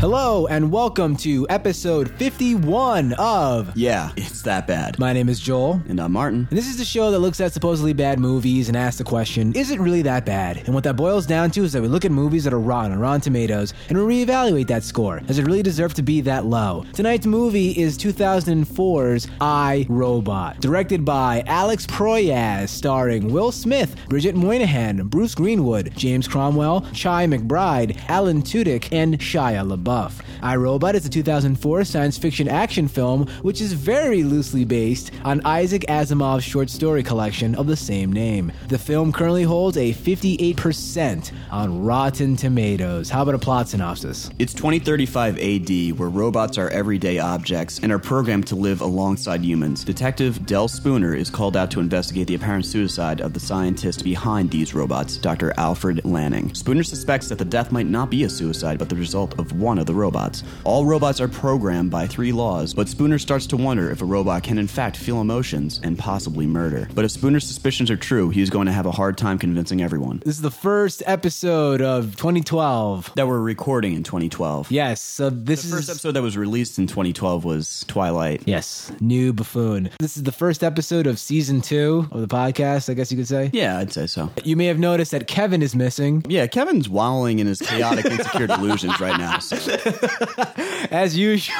Hello, and welcome to episode 51 of. Yeah, it's that bad. My name is Joel. And I'm Martin. And this is the show that looks at supposedly bad movies and asks the question, is it really that bad? And what that boils down to is that we look at movies that are rotten on Rotten Tomatoes and we reevaluate that score. Does it really deserve to be that low? Tonight's movie is 2004's I, Robot, directed by Alex Proyas, starring Will Smith, Bridget Moynahan, Bruce Greenwood, James Cromwell, Chi McBride, Alan Tudyk, and Shia LaBeouf. I, Robot is a 2004 science fiction action film which is very loosely based on Isaac Asimov's short story collection of the same name. The film currently holds a 58% on Rotten Tomatoes. How about a plot synopsis? It's 2035 AD, where robots are everyday objects and are programmed to live alongside humans. Detective Del Spooner is called out to investigate the apparent suicide of the scientist behind these robots, Dr. Alfred Lanning. Spooner suspects that the death might not be a suicide, but the result of one of the robots. All robots are programmed by three laws, but Spooner starts to wonder if a robot can in fact feel emotions and possibly murder. But if Spooner's suspicions are true, he's going to have a hard time convincing everyone. This is the first episode of 2012. That we're recording in 2012. Yes, so this is The is first episode that was released in 2012 was Twilight. Yes, new buffoon. This is the first episode of season two of the podcast, I guess you could say. Yeah, I'd say so. You may have noticed that Kevin is missing, Yeah, Kevin's wallowing in his chaotic, insecure delusions right now, so, as usual.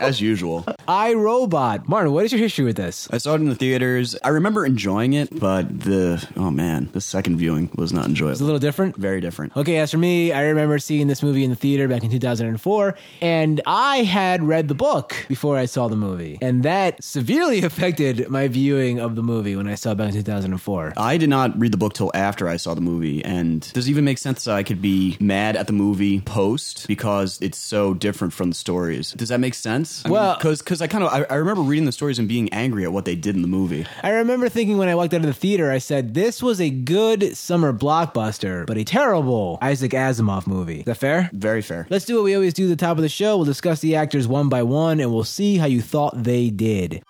as usual. I Robot. Martin, what is your history with this? I saw it in the theaters. I remember enjoying it, but the oh man, the second viewing was not enjoyable. It's a little different. Very different. Okay, as for me, I remember seeing this movie in the theater back in 2004, and I had read the book before I saw the movie, and that severely affected my viewing of the movie when I saw it back in 2004. I did not read the book till after I saw the movie, and does it even make sense that I could be mad at the movie post because it's so different from the stories? Does that make sense? Well- because because I kind of I, I remember reading the stories and being angry at what they did in the movie. I remember thinking when I walked out of the theater, I said, This was a good summer blockbuster, but a terrible Isaac Asimov movie. Is that fair? Very fair. Let's do what we always do at the top of the show. We'll discuss the actors one by one and we'll see how you thought they did.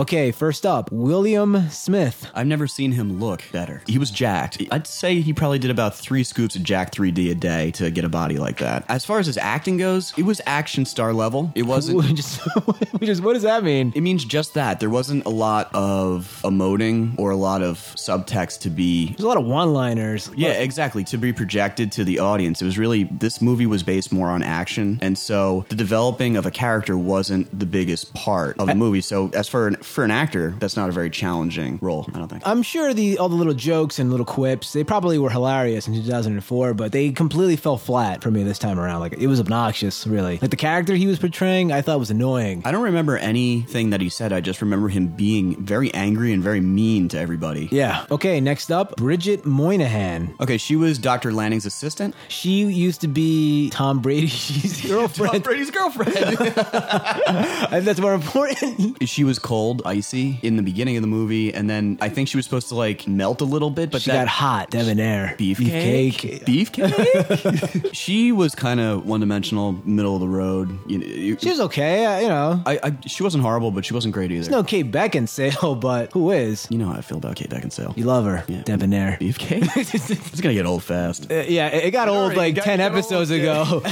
Okay, first up, William Smith. I've never seen him look better. He was jacked. I'd say he probably did about three scoops of Jack 3D a day to get a body like that. As far as his acting goes, it was action star level. It wasn't. Just, just what does that mean? It means just that. There wasn't a lot of emoting or a lot of subtext to be. There's a lot of one-liners. Yeah, exactly. To be projected to the audience. It was really, this movie was based more on action. And so the developing of a character wasn't the biggest part of the movie. So, as for an, for an actor, that's not a very challenging role, I don't think. I'm sure the all the little jokes and little quips, they probably were hilarious in 2004, but they completely fell flat for me this time around. Like it was obnoxious, really. Like the character he was portraying, I thought was annoying. I don't remember anything that he said. I just remember him being very angry and very mean to everybody. Yeah. Okay, next up, Bridget Moynahan. Okay, she was Dr. Lanning's assistant. She used to be Tom Brady's girlfriend. Brady's girlfriend. I think that's more important. she was cold, icy in the beginning of the movie, and then I think she was supposed to like melt a little bit, but She that got hot, debonair. beefcake. Beefcake. she was kind of one-dimensional, middle of the road. You know, you- She was okay, uh, you know. I, I, she wasn't horrible, but she wasn't great either. No Kate Beckinsale, but who is? You know how I feel about Kate Beckinsale. You love her, Yeah. debonair. Beefcake. it's gonna get old fast. Uh, yeah, it it got old Alright, like got- 10 got old, episodes yeah. ago.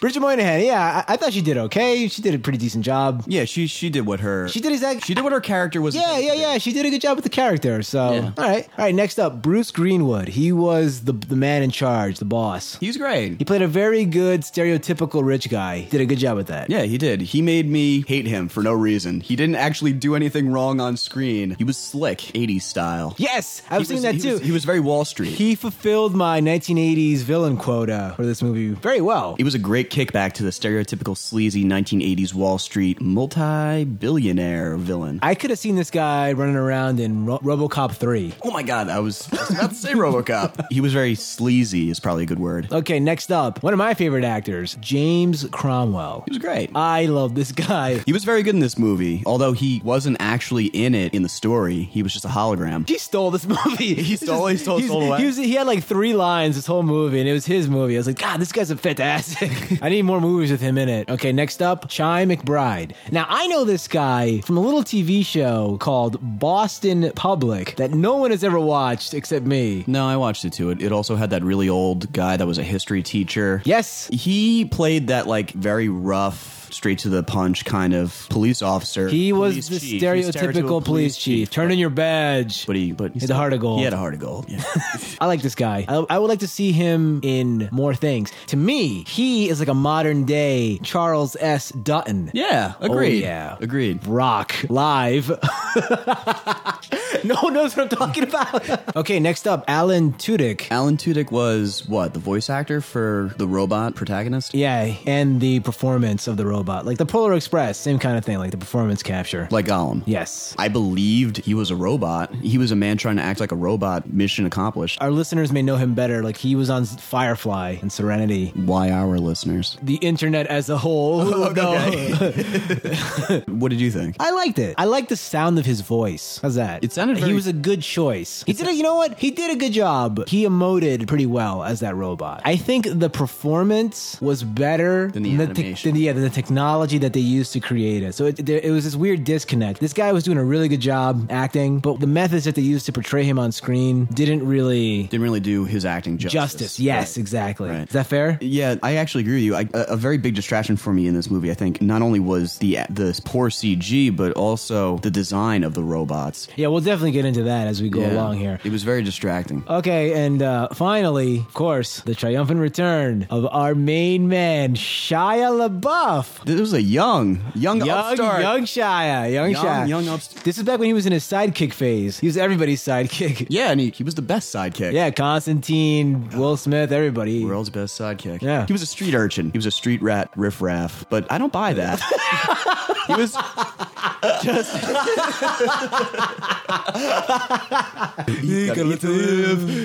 Bridget Moynahan, yeah, I, I thought she did okay. She did a pretty decent job. Yeah, she she did what her She did exactly. she did what her character was. Yeah, yeah, yeah. She did a good job with the character. So, Yeah. all right, all right. Next up, Bruce Greenwood. He was the the man in charge, the boss. He was great. He played a very good stereotypical rich guy. Did a good job with that. Yeah, he did. He made me hate him for no reason. He didn't actually do anything wrong on screen. He was slick, 80s style. Yes, I've seen that he too. was- he was very Wall Street. He fulfilled my 1980s villain quota for this movie very well. He was a great kickback to the stereotypical sleazy 1980s Wall Street multi-billionaire villain. I could have seen this guy running around in Ro- RoboCop 3. oh my god, I was, I was about to say RoboCop. he was very sleazy is probably a good word. Okay, next up, one of my favorite actors, James Cromwell. He was great. I love this guy. He was very good in this movie, although he wasn't actually in it in the story. He was just a hologram. He stole this movie. He stole- he stole- He's- stole away. He, was, he had like three lines this whole movie, and it was his movie. I was like, God, this guy's a fantastic. I need more movies with him in it. Okay, next up, Chi McBride. Now, I know this guy from a little TV show called Boston Public that no one has ever watched except me. No, I watched it too. It, it also had that really old guy that was a history teacher. Yes. He played that like very rough, straight to the punch kind of police officer. He was Police the chief. Stereotypical police chief. Turn in your badge. But he, but He had a heart of gold. He had a heart of gold. Yeah. I like this guy. I, I would like to see him in more things. To me, he is like a modern day Charles S. Dutton. yeah. Agreed. Oh, yeah. Agreed. Roc live. no one knows what I'm talking about. okay, next up, Alan Tudyk. Alan Tudyk was what the voice actor for the robot protagonist. Yeah, and the performance of the robot, like the Polar Express, same kind of thing, like the performance capture. Like Gollum. yes. I believed he was a robot. He was a man trying to act like a robot. Mission accomplished. Our listeners may know him better. Like he was on Firefly and Serenity. Why our listeners? The internet as a whole. no. What did you think? I liked it. I liked the sound of his voice. How's that? It sounded He was a good choice. He did it. You know what? He did a good job. He emoted pretty well as that robot. I think the performance was better Than the tech- animation. than- yeah, than the technology that they used to create it. So it, there, it was this weird disconnect. This guy was doing a really good job acting, but the methods that they used to portray him on screen didn't really Didn't really do his acting justice. justice. Yes, Right. exactly. Right. Is that fair? Yeah, I actually agree with you. I, a, a very big distraction for me in this movie, I think, not only was the the poor CG, but also the design of the robots. Yeah, we'll definitely get into that as we go Yeah. along here. It was very distracting. Okay, and uh, finally, of course, the triumphant return of our main man, Shia LaBeouf. This was a young, young, Young, upstart. young Shia, young, Young- Shia. young upst- This is back when he was in his sidekick phase. He was everybody's sidekick. Yeah, and he, he was the best sidekick. Yeah, Constantine, Will Smith, everybody. World's best sidekick. Yeah. He was a street urchin. He was a street rat riffraff. But I don't buy that. he was just.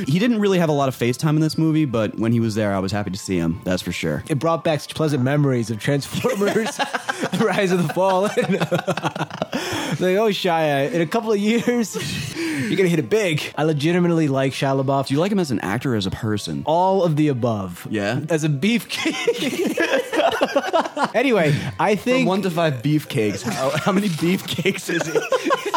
he didn't really have a lot of face time in this movie, but when he was there, I was happy to see him. That's for sure. It brought back such pleasant memories of Transformers, The Rise of the Fallen. like, oh, Shia, in a couple of years, you're gonna hit it big. I legitimately like Shia LaBeouf. Do you like him as an actor or as a person? all of the above. Yeah? As a beefcake. Anyway, I think From one to five beefcakes. How, how many beefcakes is he?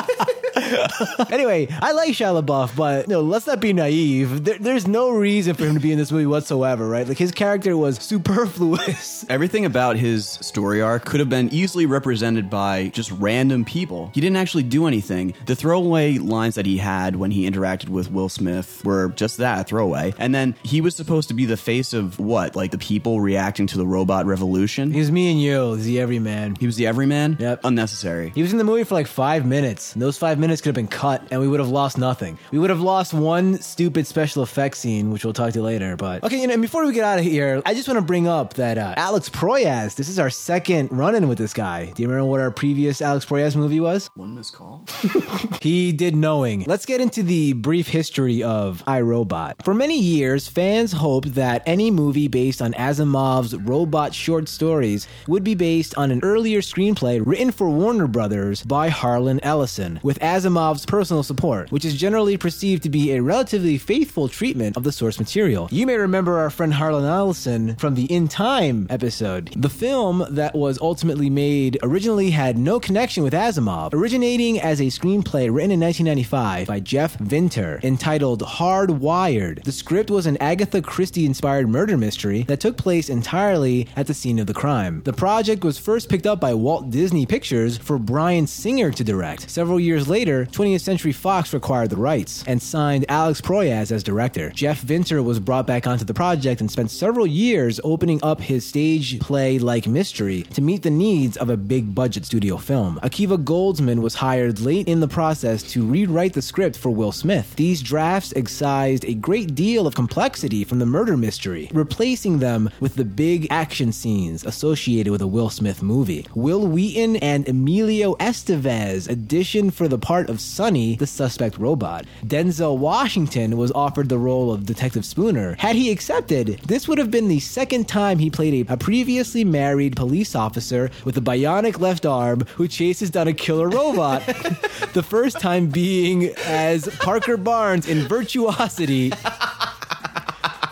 anyway, I like Shia LaBeouf, but no, let's not be naive. There, there's no reason for him to be in this movie whatsoever, right? Like his character was superfluous. Everything about his story arc could have been easily represented by just random people. He didn't actually do anything. The throwaway lines that he had when he interacted with Will Smith were just that, throwaway. And then he was supposed to be the face of what? Like the people reacting to the robot revolution? He was me and you, he's the everyman. He was the everyman? Yep. Unnecessary. He was in the movie for like five minutes, and those five minutes could have been cut, and we would have lost nothing. We would have lost one stupid special effects scene, which we'll talk to later. But okay, you know, and before we get out of here, I just want to bring up that uh, Alex Proyas. This is our second run-in with this guy. Do you remember what our previous Alex Proyas movie was? One missed call? He did knowing. Let's get into the brief history of iRobot. For many years, fans hoped that any movie based on Asimov's robot short stories would be based on an earlier screenplay written for Warner Brothers by Harlan Ellison, with Asimov's personal support, which is generally perceived to be a relatively faithful treatment of the source material. You may remember our friend Harlan Ellison from the In Time episode. The film that was ultimately made originally had no connection with Asimov, originating as a screenplay written in 1995 by Jeff Vintar entitled Hardwired. The script was an Agatha Christie inspired murder mystery that took place entirely at the scene of the crime. The project was first picked up by Walt Disney Pictures for Bryan Singer to direct. Several years later, 20th Century Fox acquired the rights and signed Alex Proyas as director. Jeff Vintar was brought back onto the project and spent several years opening up his stage play like mystery to meet the needs of a big budget studio film. Akiva Goldsman was hired late in the process to rewrite the script for Will Smith. These drafts excised a great deal of complexity from the murder mystery, replacing them with the big action scenes associated with a Will Smith movie. Wil Wheaton and Emilio Estevez auditioned for the part of Sonny, the suspect robot. Denzel Washington was offered the role of Detective Spooner. Had he accepted, this would have been the second time he played a, a previously married police officer with a bionic left arm who chases down a killer robot. the first time being as Parker Barnes in Virtuosity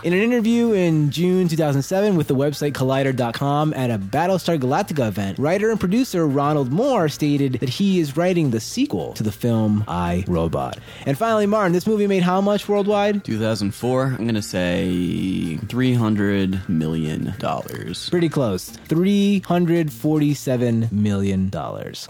In an interview in June 2007 with the website Collider.com at a Battlestar Galactica event, writer and producer Ronald Moore stated that he is writing the sequel to the film I Robot. And finally, Martin, this movie made how much worldwide? 2004, I'm going to say $300 million. Pretty close. $347 million.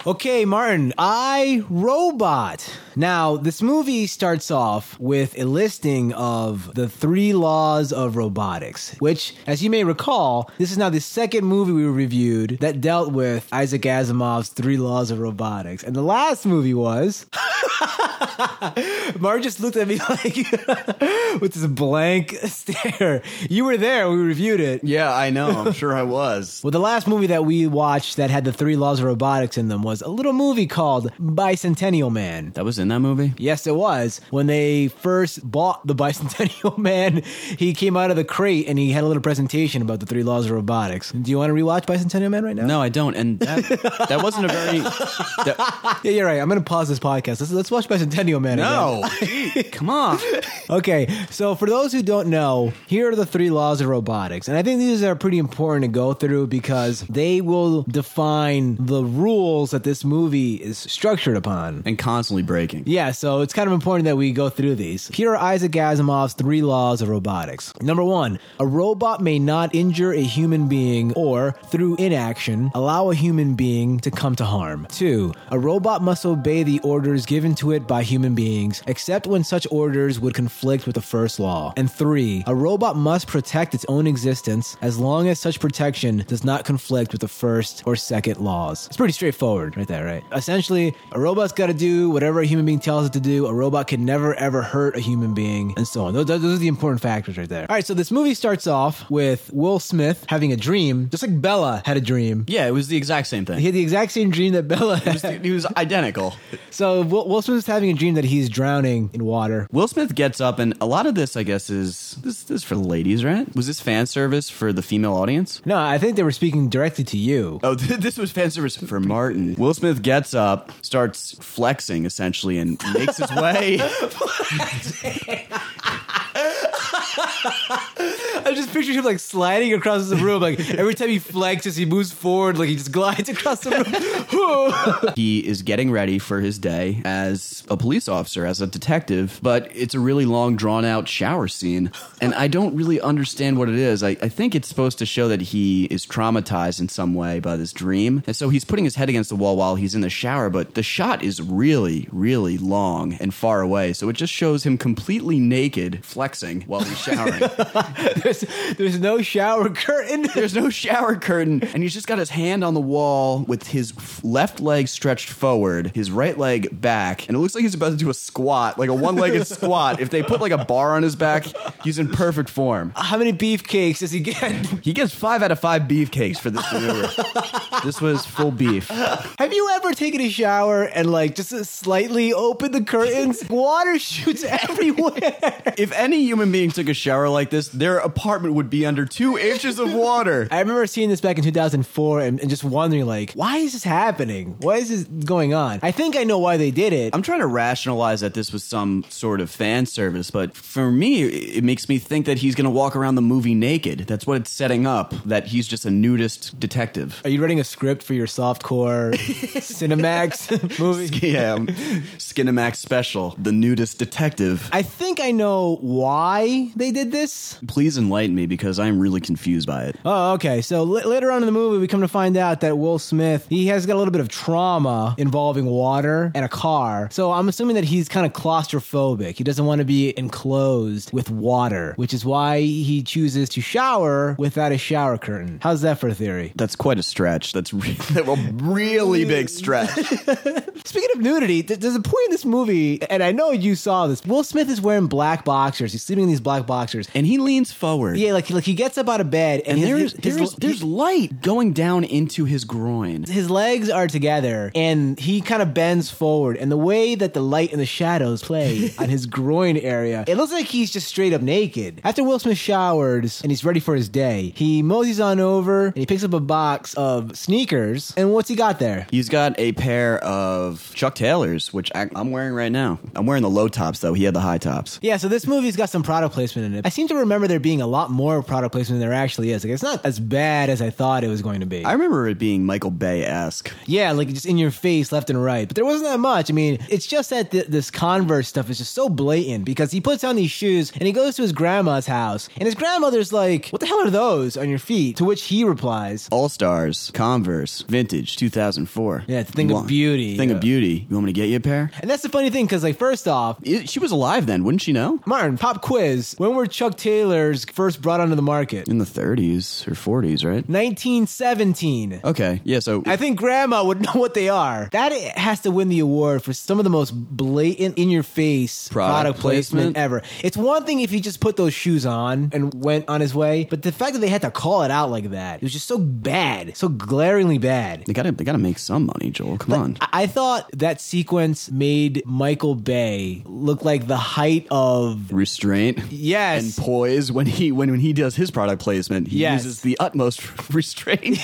Okay, Martin, I Robot. Now, this movie starts off with a listing of the three laws of robotics, which, as you may recall, this is now the second movie we reviewed that dealt with Isaac Asimov's three laws of robotics. And the last movie was. Mark just looked at me like with this blank stare. You were there. We reviewed it. Yeah, I know. I'm sure I was. Well, the last movie that we watched that had the three laws of robotics in them was a little movie called Bicentennial Man. That was in that movie? Yes, it was. When they first bought the Bicentennial Man, he came out of the crate and he had a little presentation about the three laws of robotics. Do you want to rewatch Bicentennial Man right now? No, I don't. And that, that wasn't a very. That, Yeah, you're right. I'm going to pause this podcast. Let's, let's watch Bicentennial Man. no. Gee, Come on. Okay, so for those who don't know, here are the three laws of robotics. And I think these are pretty important to go through because they will define the rules that this movie is structured upon. And constantly breaking. Yeah, so it's kind of important that we go through these. Here are Isaac Asimov's three laws of robotics. Number one, a robot may not injure a human being or, through inaction, allow a human being to come to harm. Two, a robot must obey the orders given to it by human beings, except when such orders would conflict with the first law. And three, a robot must protect its own existence as long as such protection does not conflict with the first or second laws. It's pretty straightforward right there, right? Essentially, a robot's got to do whatever a human being tells it to do. A robot can never ever hurt a human being, and so on. Those, those are the important factors right there. All right, so this movie starts off with Will Smith having a dream, just like Bella had a dream. Yeah, it was the exact same thing. He had the exact same dream that Bella had. He was identical. So Will, Will Smith is having a dream that he's drowning in water. Will Smith gets up, and a lot of this, I guess, is this, this is for the ladies, right? Was this fan service for the female audience? No, I think they were speaking directly to you. Oh, this was fan service for Martin. Will Smith gets up, starts flexing essentially, and makes his way. I just picture him like sliding across the room. Like every time he flexes, he moves forward. Like he just glides across the room. he is getting ready for his day as a police officer, as a detective, but it's a really long, drawn out shower scene. And I don't really understand what it is. I, I think it's supposed to show that he is traumatized in some way by this dream. And so he's putting his head against the wall while he's in the shower, but the shot is really, really long and far away. So it just shows him completely naked, flexing while he's showering. there's, there's no shower curtain. There's no shower curtain, and he's just got his hand on the wall with his left leg stretched forward, his right leg back, and it looks like he's about to do a squat, like a one-legged squat. If they put like a bar on his back, he's in perfect form. How many beefcakes does he get? He gets five out of five beefcakes for this maneuver. this was full beef. Have you ever taken a shower and like just uh, slightly open the curtains? Water shoots everywhere. If any human being took a shower like this, their apartment would be under two inches of water. I remember seeing this back in 2004 and, and just wondering like, why is this happening? Why is this going on? I think I know why they did it. I'm trying to rationalize that this was some sort of fan service, but for me, it makes me think that he's going to walk around the movie naked. That's what it's setting up, that he's just a nudist detective. Are you writing a script for your softcore Cinemax movie? Yeah, um, special, The Nudist Detective. I think I know why they did this. Please enlighten me because I'm really confused by it. Oh, okay. So l- later on in the movie, we come to find out that Will Smith he has got a little bit of trauma involving water and a car. So I'm assuming that he's kind of claustrophobic. He doesn't want to be enclosed with water, which is why he chooses to shower without a shower curtain. How's that for a theory? That's quite a stretch. That's re- a really big stretch. Speaking of nudity, th- there's a point in this movie, and I know you saw this. Will Smith is wearing black boxers. He's sleeping in these black boxers. And he leans forward. Yeah, like like he gets up out of bed, and, And his, there's his, there's, his, there's light going down into his groin. his legs are together, and he kind of bends forward. And the way that the light and the shadows play on his groin area, it looks like he's just straight up naked. After Will Smith showers and he's ready for his day, he moseys on over and he picks up a box of sneakers. And what's he got there? He's got a pair of Chuck Taylors, which I, I'm wearing right now. I'm wearing the low tops though. He had the high tops. Yeah, so this movie's got some product placement in it. I seem to remember there being a a lot more product placement than there actually is. Like it's not as bad as I thought it was going to be. I remember it being Michael Bay esque. yeah, like just in your face, left and right. But there wasn't that much. I mean, it's just that th- this Converse stuff is just so blatant because he puts on these shoes and he goes to his grandma's house, and his grandmother's like, "What the hell are those on your feet?" To which he replies, All Stars, Converse, Vintage, 2004. Yeah, it's a thing You of beauty. Thing Yeah. of beauty. You want me to get you a pair? and that's the funny thing because, like, first off, I- She was alive then, wouldn't she know? Martin, pop quiz: When were Chuck Taylors first brought onto the market? In the 30s or 40s, right? 1917. Okay, yeah, so I think grandma would know what they are. That has to win the award for some of the most blatant, in your face Product product, placement, placement? ever. It's one thing if he just put those shoes on and went on his way, but the fact that they had to call it out like that, it was just so bad, so glaringly bad. they gotta they gotta make some money, Joel. Come on. I I thought that sequence made Michael Bay look like the height of Restraint. yes. And poise when he when, when he does his product placement, he Yes. uses the utmost restraint.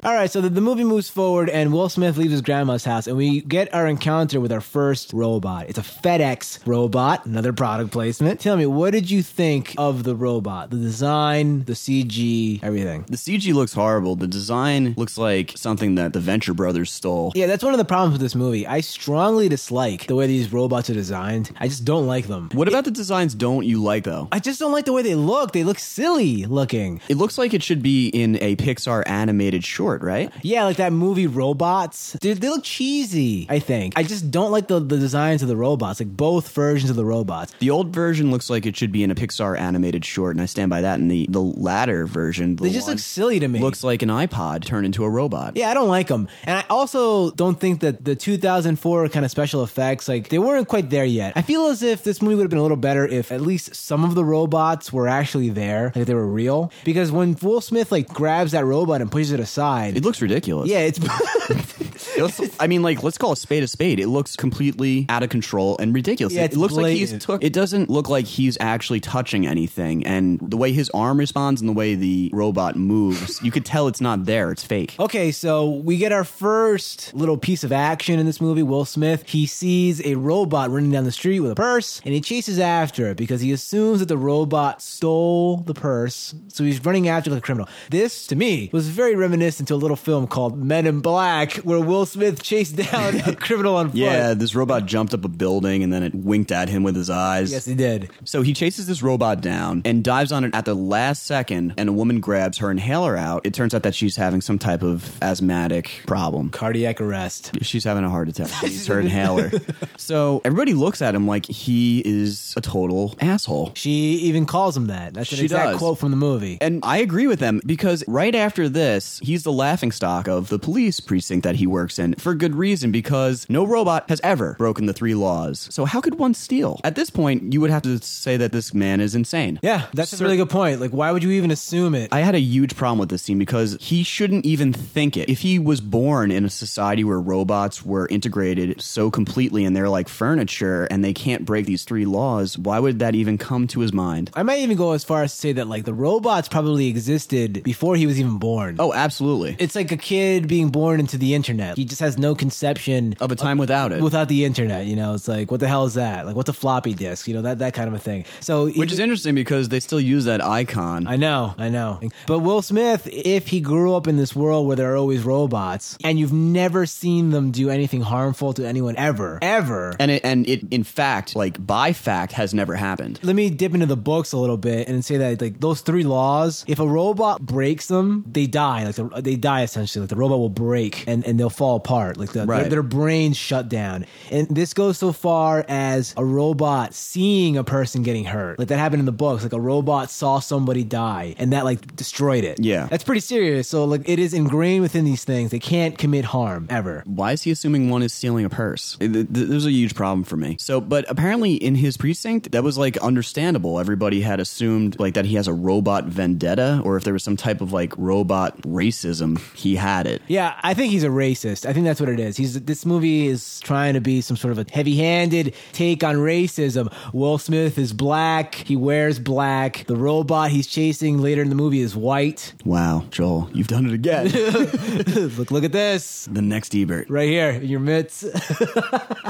All right, so the, the movie moves forward, and Will Smith leaves his grandma's house, and we get our encounter with our first robot. It's a FedEx robot, another product placement. Tell me, what did you think of the robot? The design, the CG, everything. the CG looks horrible. The design looks like something that the Venture Brothers stole. Yeah, that's one of the problems with this movie. I strongly dislike the way these robots are designed. I just don't like them. What about the designs don't you like though? I just don't like the way they look. They look silly looking. It looks like it should be in a Pixar animated short, right? Yeah, like that movie Robots. Dude, they look cheesy, I think. I just don't like the, the designs of the robots, like both versions of the robots. The old version looks like it should be in a Pixar animated short, and I stand by that. And the, the latter version, the They just look silly to me. looks like an iPod turned into a robot. Yeah, I don't like them. And I also don't think that the 2004 kind of special effects, like, they weren't quite there yet. I feel as if this movie would have been a little better if at least some of the robots were actually there, like they were real. Because when Will Smith, like, grabs that robot and pushes it aside, It looks ridiculous. yeah, it's. It looks- I mean, like, let's call a spade a spade. It looks completely out of control and ridiculous. Yeah, it looks like he's took. It doesn't look like he's actually touching anything, and the way his arm responds and the way the robot moves, you could tell it's not there. It's fake. Okay, so we get our first little piece of action in this movie. Will Smith, he sees a robot running down the street with a purse and he chases after it because he assumes that the robot stole the purse. So he's running after a criminal. This, to me, was very reminiscent to a little film called Men in Black where Will Smith chased down a criminal on foot. Yeah, this robot jumped up a building and then it winked at him with his eyes. Yes, he did. So he chases this robot down and dives on it at the last second, and a woman grabs her inhaler out. It turns out that she's having some type of asthmatic problem. Cardiac arrest. She's having a heart attack. She's her inhaler. So everybody looks at him like he is a total asshole. She even calls him that. That's an She exact does. quote from the movie. And I agree with them because right after this, he's the laughing stock of the police precinct that he works in for good reason because no robot has ever broken the three laws. So how could one steal? At this point, you would have to say that this man is insane. Yeah, that's a really good point. Like, why would you even assume it? I had a huge problem with this scene because he shouldn't even think it. If he was born in a society where robots were integrated so completely and they're like furniture and they can't break these three laws, why would that even come to his mind? I might even go as far as to say that like the robots probably existed before he was even born. Oh, absolutely. It's like a kid being born into the internet. He just has no conception of a time without it. without the internet. You know, it's like what the hell is that? Like what's a floppy disk? You know that that kind of a thing. So Which is interesting because they still use that icon. I know, I know. But Will Smith, if he grew up in this world where there are always robots, and you've never seen them do anything harmful to anyone ever, ever. and it, and it, in fact, like by fact, has never happened. let me dip into the books a little bit and say that like those three laws, if a robot breaks them, they die. Like the, they die essentially. Like the robot will break and, and they'll fall apart. Like the, Right. their, their brains shut down. And this goes so far as a robot seeing a person getting hurt. Like that happened in the books. Like a robot saw somebody die and that like destroyed it. Yeah. that's pretty serious. So like it is ingrained within these things. They can't commit harm ever. Why is he assuming one is stealing a purse? It- th- th- There's a huge problem for me. So, but apparently in his precinct, that was like understandable. Everybody had assumed like that he has a robot vendetta, or if there was some type of like robot racism, he had it. Yeah, I think he's a racist. racist. I think that's what it is. He's this movie is trying to be some sort of a heavy-handed take on racism. Will Smith is black. He wears black. The robot he's chasing later in the movie is white. Wow, Joel, you've done it again. look, look at this the next Ebert. right here in your mitts.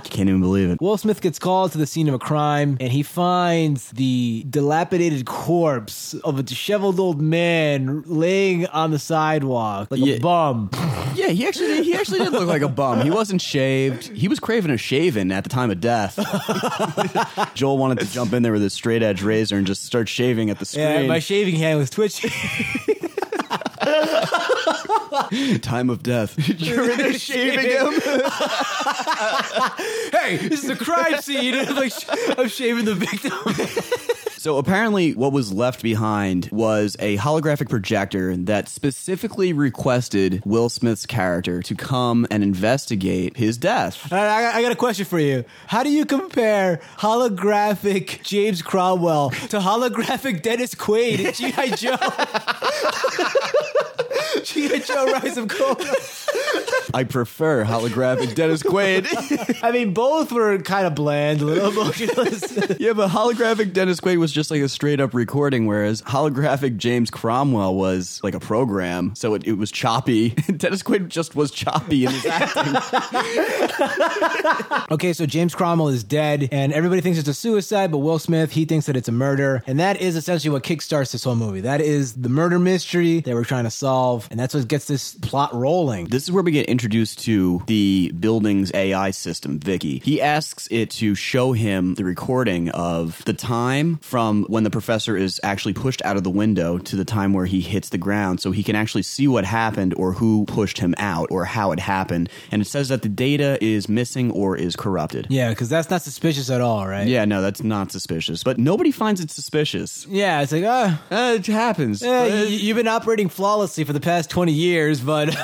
Can't even believe it. Will Smith gets called to the scene of a crime and he finds the dilapidated corpse of a disheveled old man laying on the sidewalk like Yeah. a bum. Yeah, he actually he actually did look like a bum. He wasn't shaved. He was craving a shaven at the time of death. Joel wanted to jump in there with his straight edge razor and just start shaving at the Yeah, screen. my shaving hand was twitching. time of death. You're in there shaving him. hey, this is a crime scene. I'm like, I'm shaving the victim. So apparently, what was left behind was a holographic projector that specifically requested Will Smith's character to come and investigate his death. I I got a question for you. How do you compare holographic James Cromwell to holographic Dennis Quaid in G.I. Joe? G.I. Joe Rise of Cobra. I prefer holographic Dennis Quaid. I mean, both were kind of bland, a little emotionless. yeah, but holographic Dennis Quaid was just like a straight up recording, whereas holographic James Cromwell was like a program, so it, it was choppy. Dennis Quaid just was choppy in his acting. okay, so James Cromwell is dead, and everybody thinks it's a suicide, but Will Smith, he thinks that it's a murder. And that is essentially what kickstarts this whole movie. That is the murder mystery that we're trying to solve, and that's what gets this plot rolling. This is where we get introduced to the building's AI system, Vicky. He asks it to show him the recording of the time from when the professor is actually pushed out of the window to the time where he hits the ground so he can actually see what happened or who pushed him out or how it happened. And it says that the data is missing or is corrupted. Yeah, because that's not suspicious at all, right? Yeah, no, that's not suspicious. But nobody finds it suspicious. Yeah, it's like, ah, Uh, it happens. Yeah, But- y- you've been operating flawlessly for the past 20 years, but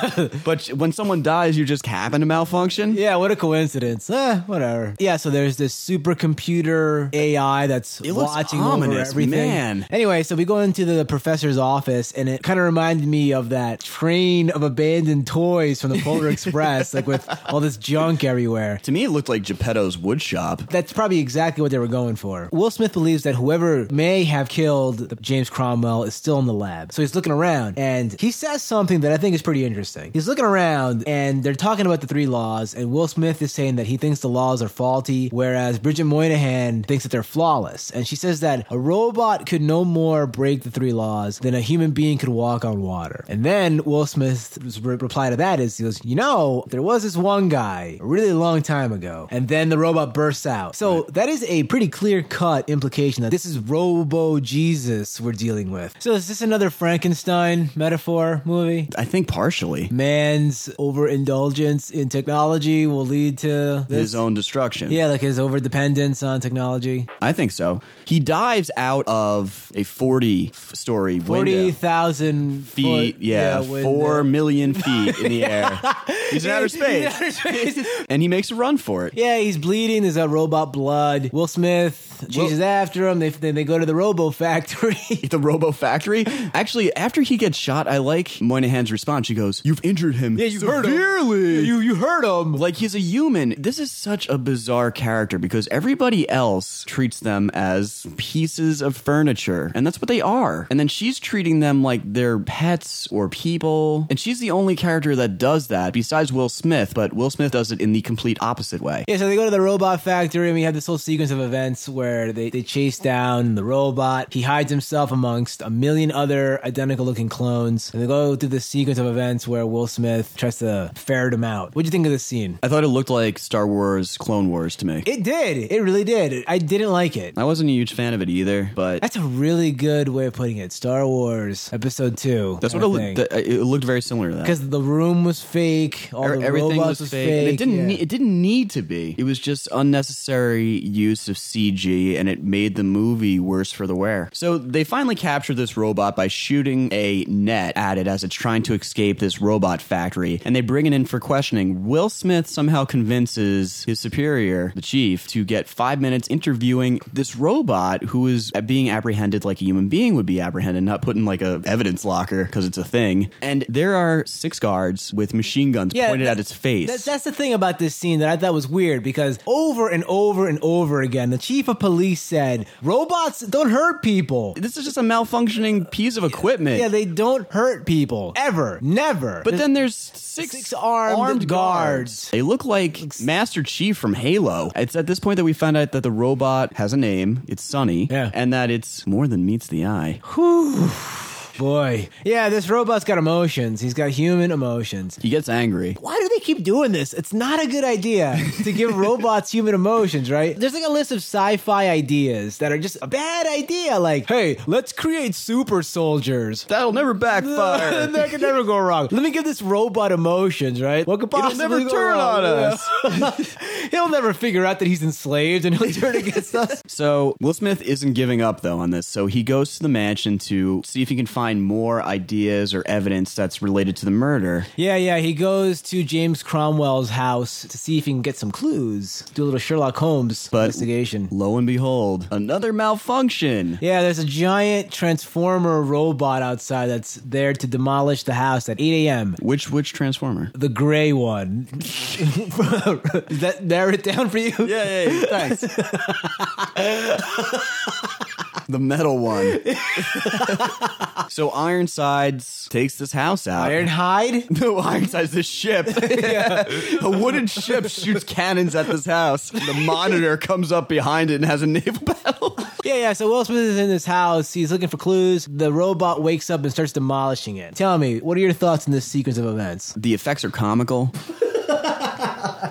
but when someone dies, you just happen to malfunction? yeah, what a coincidence. Eh, whatever. Yeah, so there's this supercomputer AI that's It looks watching ominous, over everything. man. Anyway, so we go into the professor's office, and it kind of reminded me of that train of abandoned toys from the Polar Express, like with all this junk everywhere. To me, it looked like Geppetto's wood shop. That's probably exactly what they were going for. Will Smith believes that whoever may have killed James Cromwell is still in the lab. So he's looking around and he says something that I think is pretty interesting. He's looking around and they're talking about the three laws, and Will Smith is saying that he thinks the laws are faulty, whereas Bridget Moynahan thinks that they're flawless. And she says that a robot could no more break the three laws than a human being could walk on water. And then Will Smith's re- reply to that is he goes, You know, there was this one guy a really long time ago, and then the robot bursts out. So that is a pretty clear cut implication that this is Robo Jesus we're dealing with. So is this another Frankenstein metaphor movie? I think partially Man's overindulgence in technology will lead to this. his own destruction. yeah, like his overdependence on technology. I think so. He dives out of a 40 story Forty window. thousand Feet, yeah, four million feet in the air. He's in outer space, and he makes a run for it. Yeah, he's bleeding. There's that robot blood. Will Smith chases after him. They then they go to the Robo factory. The Robo Factory. Actually, after he gets shot, I like Moynahan's response. She goes, "You've injured him Yeah, you hurt him. Severely." you you hurt him. like he's a human. This is such a bizarre character because everybody else treats them as pieces of furniture, and that's what they are. And then she's treating them like they're pets or people, and she's the only character that does that besides Will Smith. But Will Smith does it in the complete opposite way. Yeah, so they go to the robot factory, and we have this whole sequence of events where they, they chase down the robot. He hides himself amongst a million other identical looking clones. And they go through this sequence of events where Will Smith tries to ferret him out. What'd you think of this scene? I thought it looked like Star Wars Clone Wars to me. It did. It really did. I didn't like it. I wasn't a huge fan of it either, but That's a really good way of putting it. Star Wars Episode 2. that's what it, looked- th- uh, it looked very similar to that. Because the room was fake. All the everything robots was fake, and it didn't. yeah. need, it didn't need to be. It was just unnecessary use of CG, and it made the movie worse for the wear. So they finally capture this robot by shooting a net at it as it's trying to escape this robot factory, and they bring bring it in for questioning. Will Smith somehow convinces his superior, the chief, to get five minutes interviewing this robot who is being apprehended like a human being would be apprehended, not put in like a evidence locker because it's a thing. And there are six guards with machine guns pointed that- at its face. That's, that's the thing about this scene that I thought was weird because over and over and over again, the chief of police said, robots don't hurt people. this is just a malfunctioning piece of equipment. Yeah, they don't hurt people. Ever. Never. But then there's six, Six armed guards. They look like Master Chief from Halo. It's at this point that we find out that the robot has a name. It's Sonny. Yeah. And that it's more than meets the eye. Boy. Yeah, this robot's got emotions. He's got human emotions. He gets angry. Why do they keep doing this? It's not a good idea to give robots human emotions, right? There's like a list of sci-fi ideas that are just a bad idea. Like, hey, let's create super soldiers. That'll never backfire. that could never go wrong. Let me give this robot emotions, right? What could It'll never go turn wrong? on us. He'll never figure out that he's enslaved and he'll turn against us. So Will Smith isn't giving up though on this. So he goes to the mansion to see if he can find more ideas or evidence that's related to the murder. Yeah, yeah. He goes to James Cromwell's house to see if he can get some clues. Do a little Sherlock Holmes But investigation. lo and behold, another malfunction. Yeah, there's a giant transformer robot outside that's there to demolish the house at 8 a.m. Which which transformer? The gray one. Does that narrow it down for you? Yeah, yeah, yeah. Thanks. the metal one. so Ironsides takes this house out. Ironhide? No, Ironside's this ship. A wooden ship shoots cannons at this house. The monitor comes up behind it and has a naval battle. Yeah, yeah. So Will Smith is in this house. He's looking for clues. The robot wakes up and starts demolishing it. Tell me, what are your thoughts on this sequence of events? The effects are comical.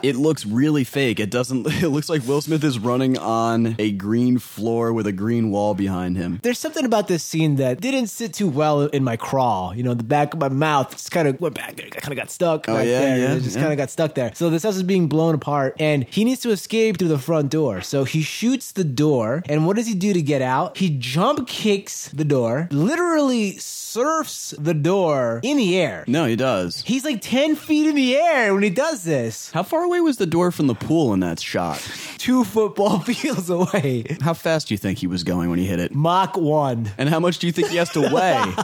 It looks really fake. It doesn't. It looks like Will Smith is running on a green floor with a green wall behind him. There's something about this scene that didn't sit too well in my craw. You know, the back of my mouth just kind of went back. There. I kind of got stuck. Oh, right yeah, there. yeah, It just yeah. kind of got stuck there. So this house is being blown apart, and he needs to escape through the front door. So he shoots the door, and what does he do to get out? He jump kicks the door, literally surfs the door in the air. No, he does. He's like 10 feet in the air when he does this. How far away was the door from the pool in that shot? Two football fields away. How fast do you think he was going when he hit it? Mach 1. And how much do you think he has to weigh?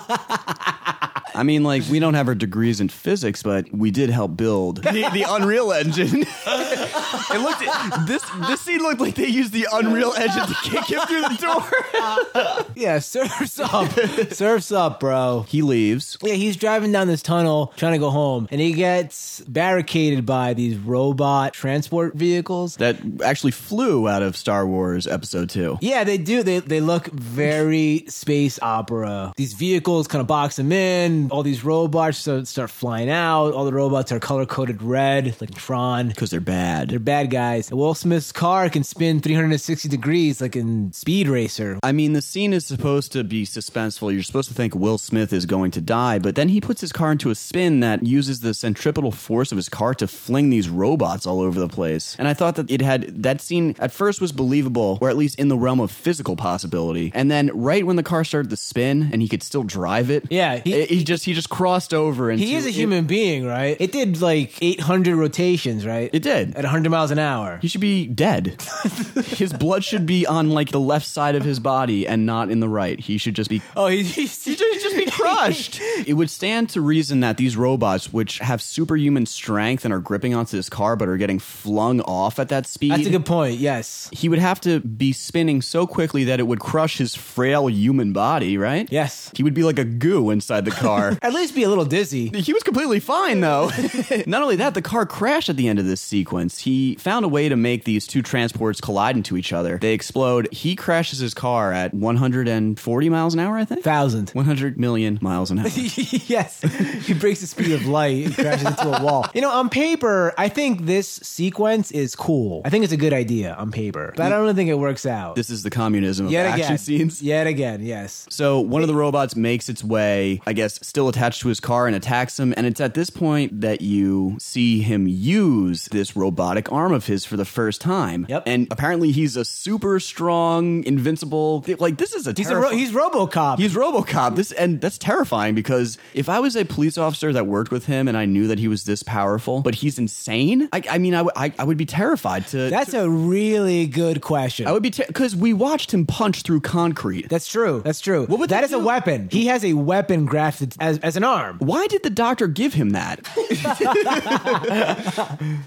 I mean, like, we don't have our degrees in physics, but we did help build the, the Unreal Engine. it looked this this scene looked like they used the Unreal Engine to kick him through the door. Yeah, surfs up. surfs up, bro. He leaves. Yeah, he's driving down this tunnel trying to go home, and he gets barricaded by these robot transport vehicles. That actually flew out of Star Wars Episode Two. Yeah, they do. They they look very space opera. These vehicles kind of box him in. All these robots start, start flying out. All the robots are color coded red, like Tron. Because they're bad. They're bad guys. And Will Smith's car can spin 360 degrees like in Speed Racer. I mean, the scene is supposed to be suspenseful. You're supposed to think Will Smith is going to die, but then he puts his car into a spin that uses the centripetal force of his car to fling these robots all over the place. And I thought that it had that scene at first was believable, or at least in the realm of physical possibility. And then right when the car started to spin and he could still drive it, Yeah, he- he just he just crossed over and He is a human being, right? It did like 800 rotations, right? It did. At 100 miles an hour. He should be dead. his blood should be on like the left side of his body and not in the right. He should just be Oh, he, he's, He'd just just be crushed. it would stand to reason that these robots, which have superhuman strength and are gripping onto this car but are getting flung off at that speed, That's a good point. Yes. he would have to be spinning so quickly that it would crush his frail human body, right? Yes. He would be like a goo inside the car. At least be a little dizzy. He was completely fine, though. Not only that, the car crashed at the end of this sequence. He found a way to make these two transports collide into each other. They explode. He crashes his car at 140 miles an hour, I think? Thousand. 100 million miles an hour. yes. He breaks the speed of light and crashes into a wall. You know, on paper, I think this sequence is cool. I think it's a good idea on paper, but I don't think it works out. This is the communism of Yet action again. scenes. Yet again, yes. So one of the robots makes its way, I guess, still attached to his car and attacks him. And it's at this point that you see him use this robotic arm of his for the first time. Yep. And apparently he's a super strong, invincible. Like this is a He's a ro- he's RoboCop. He's RoboCop. This and that's terrifying because if I was a police officer that worked with him and I knew that he was this powerful, but he's insane, I, I mean, I, w- I, I would be terrified to. That's a really good question. I would be because we watched him punch through concrete. That's true. That's true. What would that is a weapon. He has a weapon grafted as, as an arm. Why did the doctor give him that?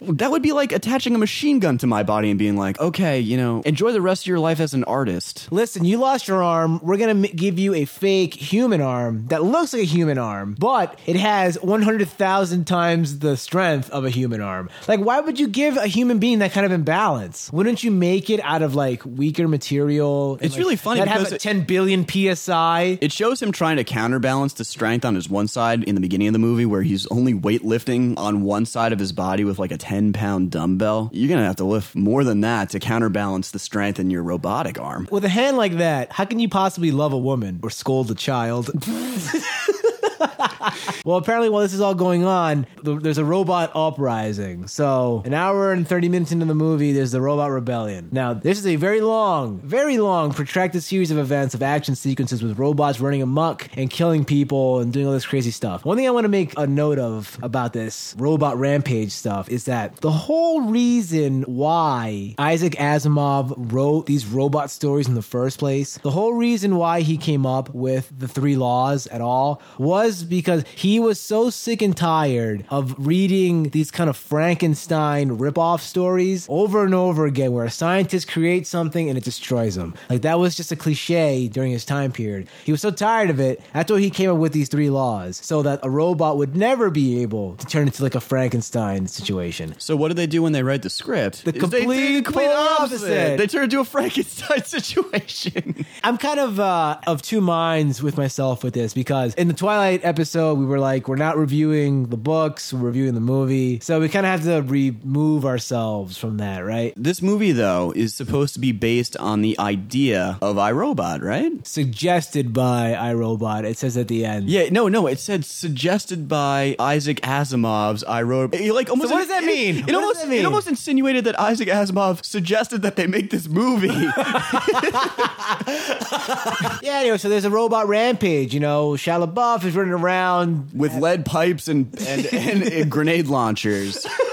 that would be like attaching a machine gun to my body and being like, okay, you know, enjoy the rest of your life as an artist. Listen, you lost your arm. We're gonna m- give you a fake human arm that looks like a human arm, but it has 100,000 times the strength of a human arm. Like, why would you give a human being that kind of imbalance? Wouldn't you make it out of like weaker material? It's like, really funny That have a 10 billion psi. It shows him trying to counterbalance the strength on his one side in the beginning of the movie, where he's only weightlifting on one side of his body with like a 10 pound dumbbell. You're going to have to lift more than that to counterbalance the strength in your robotic arm. With a hand like that, how can you possibly love a woman or scold a child? well, apparently, while this is all going on, there's a robot uprising. So, an hour and 30 minutes into the movie, there's the robot rebellion. Now, this is a very long, very long, protracted series of events of action sequences with robots running amok and killing people and doing all this crazy stuff. One thing I want to make a note of about this robot rampage stuff is that the whole reason why Isaac Asimov wrote these robot stories in the first place, the whole reason why he came up with the three laws at all was because he was so sick and tired of reading these kind of Frankenstein ripoff stories over and over again where a scientist creates something and it destroys them. Like that was just a cliche during his time period. He was so tired of it, that's why he came up with these three laws so that a robot would never be able to turn into like a Frankenstein situation. So, what do they do when they write the script? The Is they do complete polar opposite. They turn into a Frankenstein situation. I'm kind of uh, of two minds with myself with this because in the Twilight episode, we were like, we're not reviewing the books, we're reviewing the movie. So we kind of have to remove ourselves from that, right? this movie, though, is supposed to be based on the idea of iRobot, right? Suggested by iRobot, it says at the end. Yeah, no, no. It said suggested by Isaac Asimov's iRobot. It, like almost. So what does that mean? It, does almost. that mean? It almost insinuated that Isaac Asimov suggested that they make this movie. Yeah, anyway, so there's a robot rampage. You know, Shia LaBeouf is running around. With lead pipes and and, and, and grenade launchers.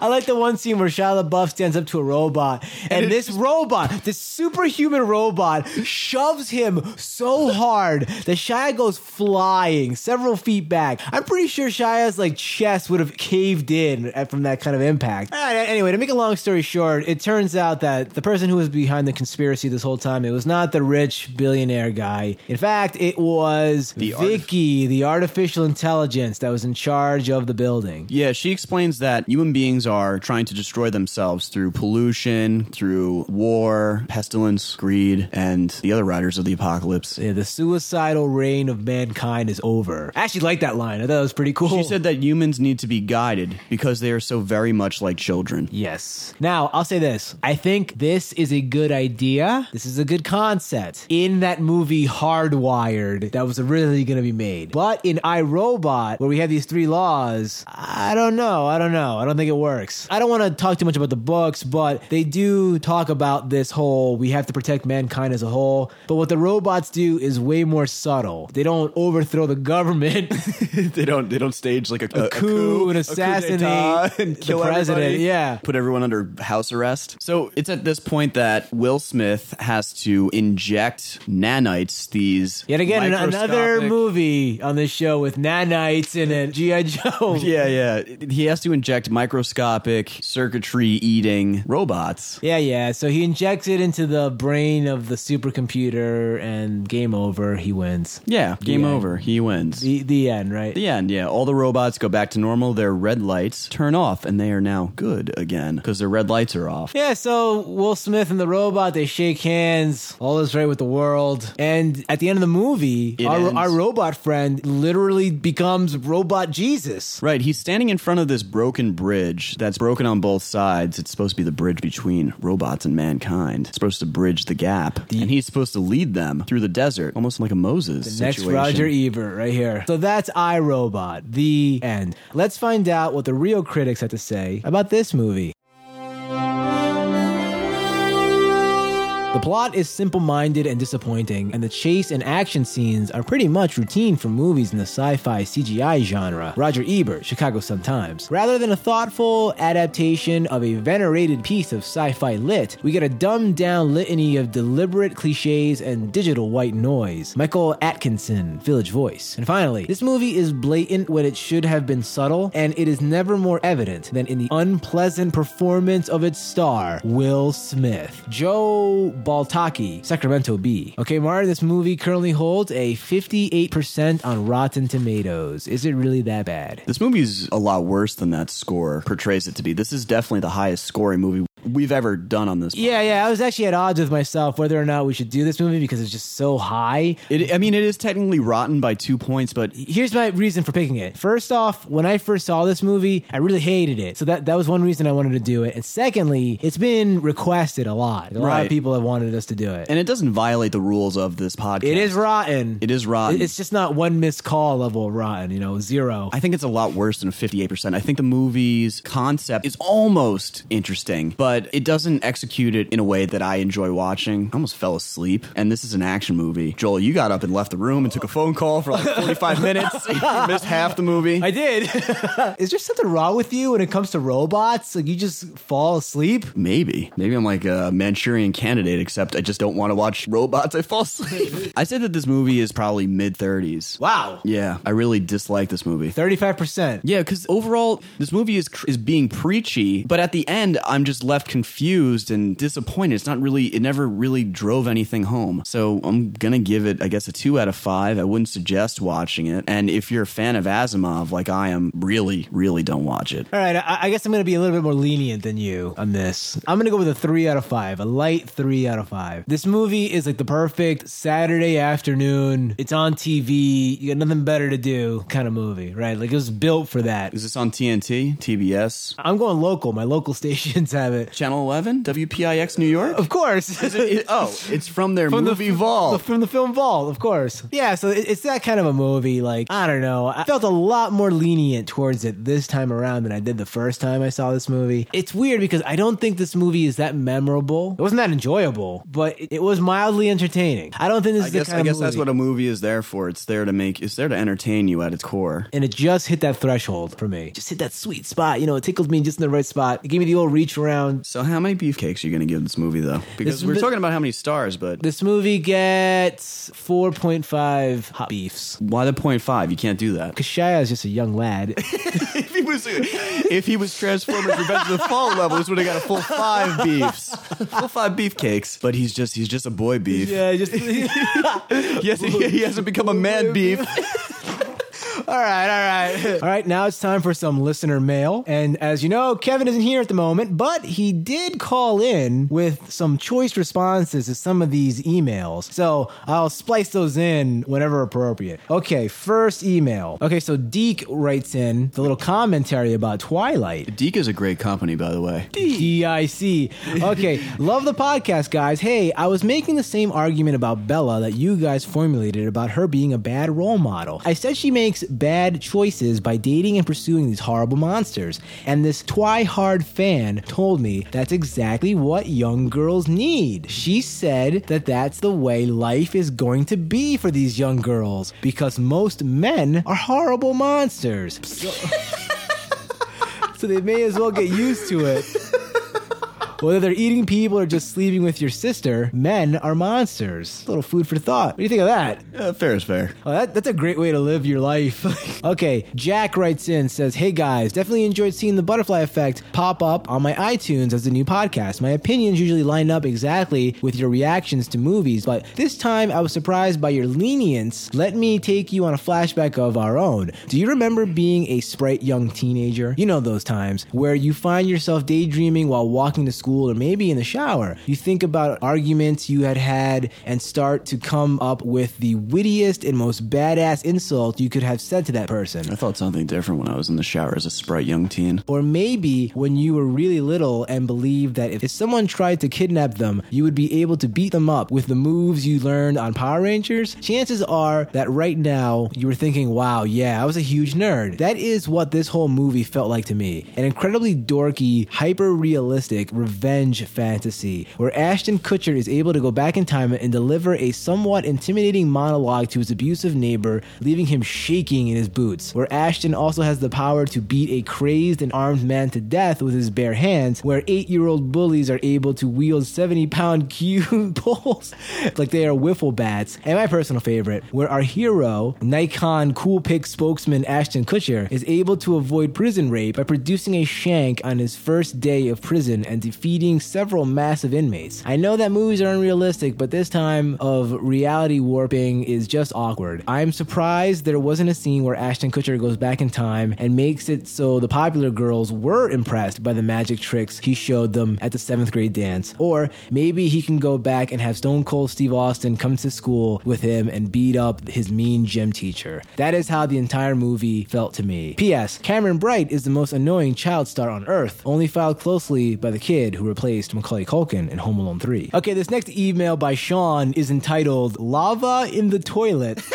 I like the one scene where Shia LaBeouf stands up to a robot, and, this robot, this superhuman robot, shoves him so hard that Shia goes flying several feet back. I'm pretty sure Shia's like chest would have caved in from that kind of impact. Right, anyway, to make a long story short, it turns out that the person who was behind the conspiracy this whole time, it was not the rich billionaire guy. In fact, it was The artif- VIKI, the artificial intelligence that was in charge of the building. Yeah, she explains that human beings are trying to destroy themselves through pollution, through war, pestilence, greed, and the other riders of the apocalypse. Yeah, the suicidal reign of mankind is over. I actually like that line. I thought it was pretty cool. She said that humans need to be guided because they are so very much like children. Yes. Now, I'll say this. I think this is a good idea. This is a good concept in that movie Hardwired that was originally going to be made. But in iRobot, where we have these three laws, I don't know. I don't know. I don't think it works. I don't want to talk too much about the books, but they do talk about this whole we have to protect mankind as a whole. But what the robots do is way more subtle. They don't overthrow the government. they don't. They don't stage like a, A coup and a assassinate d'etat and the president, everybody. yeah. put everyone under house arrest. So it's at this point that Will Smith has to inject nanites. These Yet again, an- another movie on this show with nanites in it. G.I. Joe. Yeah, yeah. He has to inject microscopic circuitry eating robots. Yeah, yeah. So he injects it into the brain of the supercomputer, and game over. He wins. Yeah, game end. over. He wins. The the end, right? the end, yeah. All the robots go back to normal. Their red lights turn off, and they are now good again because their red lights are off. Yeah, so Will Smith and the robot, they shake hands. All is right with the world. And at the end of the movie, It our, ends. our robot friend literally becomes robot Jesus. Right, he's standing in front of this broken bridge that's broken on both sides. It's supposed to be the bridge between robots and mankind. It's supposed to bridge the gap, and he's supposed to lead them through the desert, almost like a Moses Next situation. Roger Ebert right here. So that's iRobot, the end. Let's find out what the real critics have to say about this movie. The plot is simple minded and disappointing, and the chase and action scenes are pretty much routine for movies in the sci fi CGI genre. Roger Ebert, Chicago Sun-Times. Rather than a thoughtful adaptation of a venerated piece of sci fi lit, we get a dumbed down litany of deliberate cliches and digital white noise. Michael Atkinson, Village Voice. And finally, this movie is blatant when it should have been subtle, and it is never more evident than in the unpleasant performance of its star, Will Smith. Joe Baltake, Sacramento Bee. Okay, Mario, this movie currently holds a 58% on Rotten Tomatoes. Is it really that bad? This movie is a lot worse than that score portrays it to be. This is definitely the highest scoring movie we've ever done on this. Yeah, yeah. I was actually at odds with myself whether or not we should do this movie because it's just so high. It, I mean, it is technically rotten by two points, but Here's my reason for picking it. First off, when I first saw this movie, I really hated it. So that, that was one reason I wanted to do it. And secondly, it's been requested a lot. A lot of people have wanted us to do it. and it doesn't violate the rules of this podcast. it is rotten. It is rotten. It's just not one missed call level rotten, you know, zero. I think it's a lot worse than 58%. I think the movie's concept is almost interesting, but it doesn't execute it in a way that I enjoy watching. I almost fell asleep, and this is an action movie. Joel, you got up and left the room and took a phone call for like 45 minutes. You missed half the movie. I did. is there something wrong with you when it comes to robots? Like you just fall asleep? Maybe. Maybe I'm like a Manchurian candidate, except I just don't want to watch robots. I fall asleep. I said that this movie is probably mid 30s. Wow. Yeah, I really dislike this movie. 35%. Yeah, because overall, this movie is is being preachy, but at the end, I'm just left confused and disappointed. It's not really, it never really drove anything home. So I'm gonna give it, I guess, a two out of five. I wouldn't suggest watching it. And if you're a fan of Asimov, like I am, really, really don't watch it. All right, I, I guess I'm going to be a little bit more lenient than you on this. I'm going to go with a three out of five, a light three out of five. This movie is like the perfect Saturday afternoon. It's on TV. You got nothing better to do kind of movie, right? Like it was built for that. Is this on TNT, TBS, I'm going local. My local stations have it. Channel 11, WPIX New York? Of course. It- oh, it's from their From movie the, vault. the- from the film Vault, of course. Yeah, so it- it's that kind of a movie. Like, I don't know. I felt a lot more lenient towards it this time around than I did the first time I saw this movie. It's weird because I don't think this movie is that memorable. It wasn't that enjoyable, but it, it was mildly entertaining. I don't think this I is guess the kind I of guess movie. that's what a movie is there for. It's there to make. It's there to entertain you at its core. and it just hit that threshold for me. Just hit that sweet spot. You know, it tickled me just in the right spot. It gave me the old reach around. So, how many beefcakes are you going to give this movie, though? Because This- we're talking about how many stars, but This movie gets 4.5 hot beefs. why the point five? You can't do that. Because Shia is just a young lad. if he was, if he was Transformers: Revenge of the Fall level, this would have got a full five beefs, full five beefcakes. But he's just, he's just a boy beef. yeah, just. Yes, he, he hasn't become a man beef. All right, all right. All right, now it's time for some listener mail. And as you know, Kevin isn't here at the moment, but he did call in with some choice responses to some of these emails. So I'll splice those in whenever appropriate. Okay, first email. Okay, so Deke writes in the little commentary about Twilight. Deke is a great company, by the way. D-I-C. Okay, love the podcast, guys. Hey, I was making the same argument about Bella that you guys formulated about her being a bad role model. I said she makes bad choices by dating and pursuing these horrible monsters. And this Twihard fan told me that's exactly what young girls need. She said that that's the way life is going to be for these young girls because most men are horrible monsters. So, so they may as well get used to it. Whether they're eating people or just sleeping with your sister, men are monsters. A little food for thought. What do you think of that? Uh, fair is fair. Oh, that, that's a great way to live your life. okay, Jack writes in, says, Hey guys, definitely enjoyed seeing the butterfly effect pop up on my iTunes as a new podcast. My opinions usually line up exactly with your reactions to movies, but this time I was surprised by your lenience. Let me take you on a flashback of our own. Do you remember being a sprite young teenager? You know those times where you find yourself daydreaming while walking to school or maybe in the shower. You think about arguments you had had and start to come up with the wittiest and most badass insult you could have said to that person. I thought something different when I was in the shower as a sprite young teen. Or maybe when you were really little and believed that if someone tried to kidnap them, you would be able to beat them up with the moves you learned on Power Rangers. Chances are that right now you were thinking, wow, yeah, I was a huge nerd. That is what this whole movie felt like to me. An incredibly dorky, hyper realistic, revenge fantasy, where Ashton Kutcher is able to go back in time and deliver a somewhat intimidating monologue to his abusive neighbor, leaving him shaking in his boots. Where Ashton also has the power to beat a crazed and armed man to death with his bare hands, where eight year old bullies are able to wield 70 pound cube poles like they are wiffle bats. And my personal favorite, where our hero, Nikon Coolpix spokesman Ashton Kutcher, is able to avoid prison rape by producing a shank on his first day of prison and defeating several massive inmates. I know that movies are unrealistic, but this time of reality warping is just awkward. I'm surprised there wasn't a scene where Ashton Kutcher goes back in time and makes it so the popular girls were impressed by the magic tricks he showed them at the seventh grade dance. Or maybe he can go back and have Stone Cold Steve Austin come to school with him and beat up his mean gym teacher. That is how the entire movie felt to me. P.S. Cameron Bright is the most annoying child star on earth, only filed closely by the kid who replaced Macaulay Culkin in Home Alone 3. Okay, this next email by Sean is entitled Lava in the Toilet.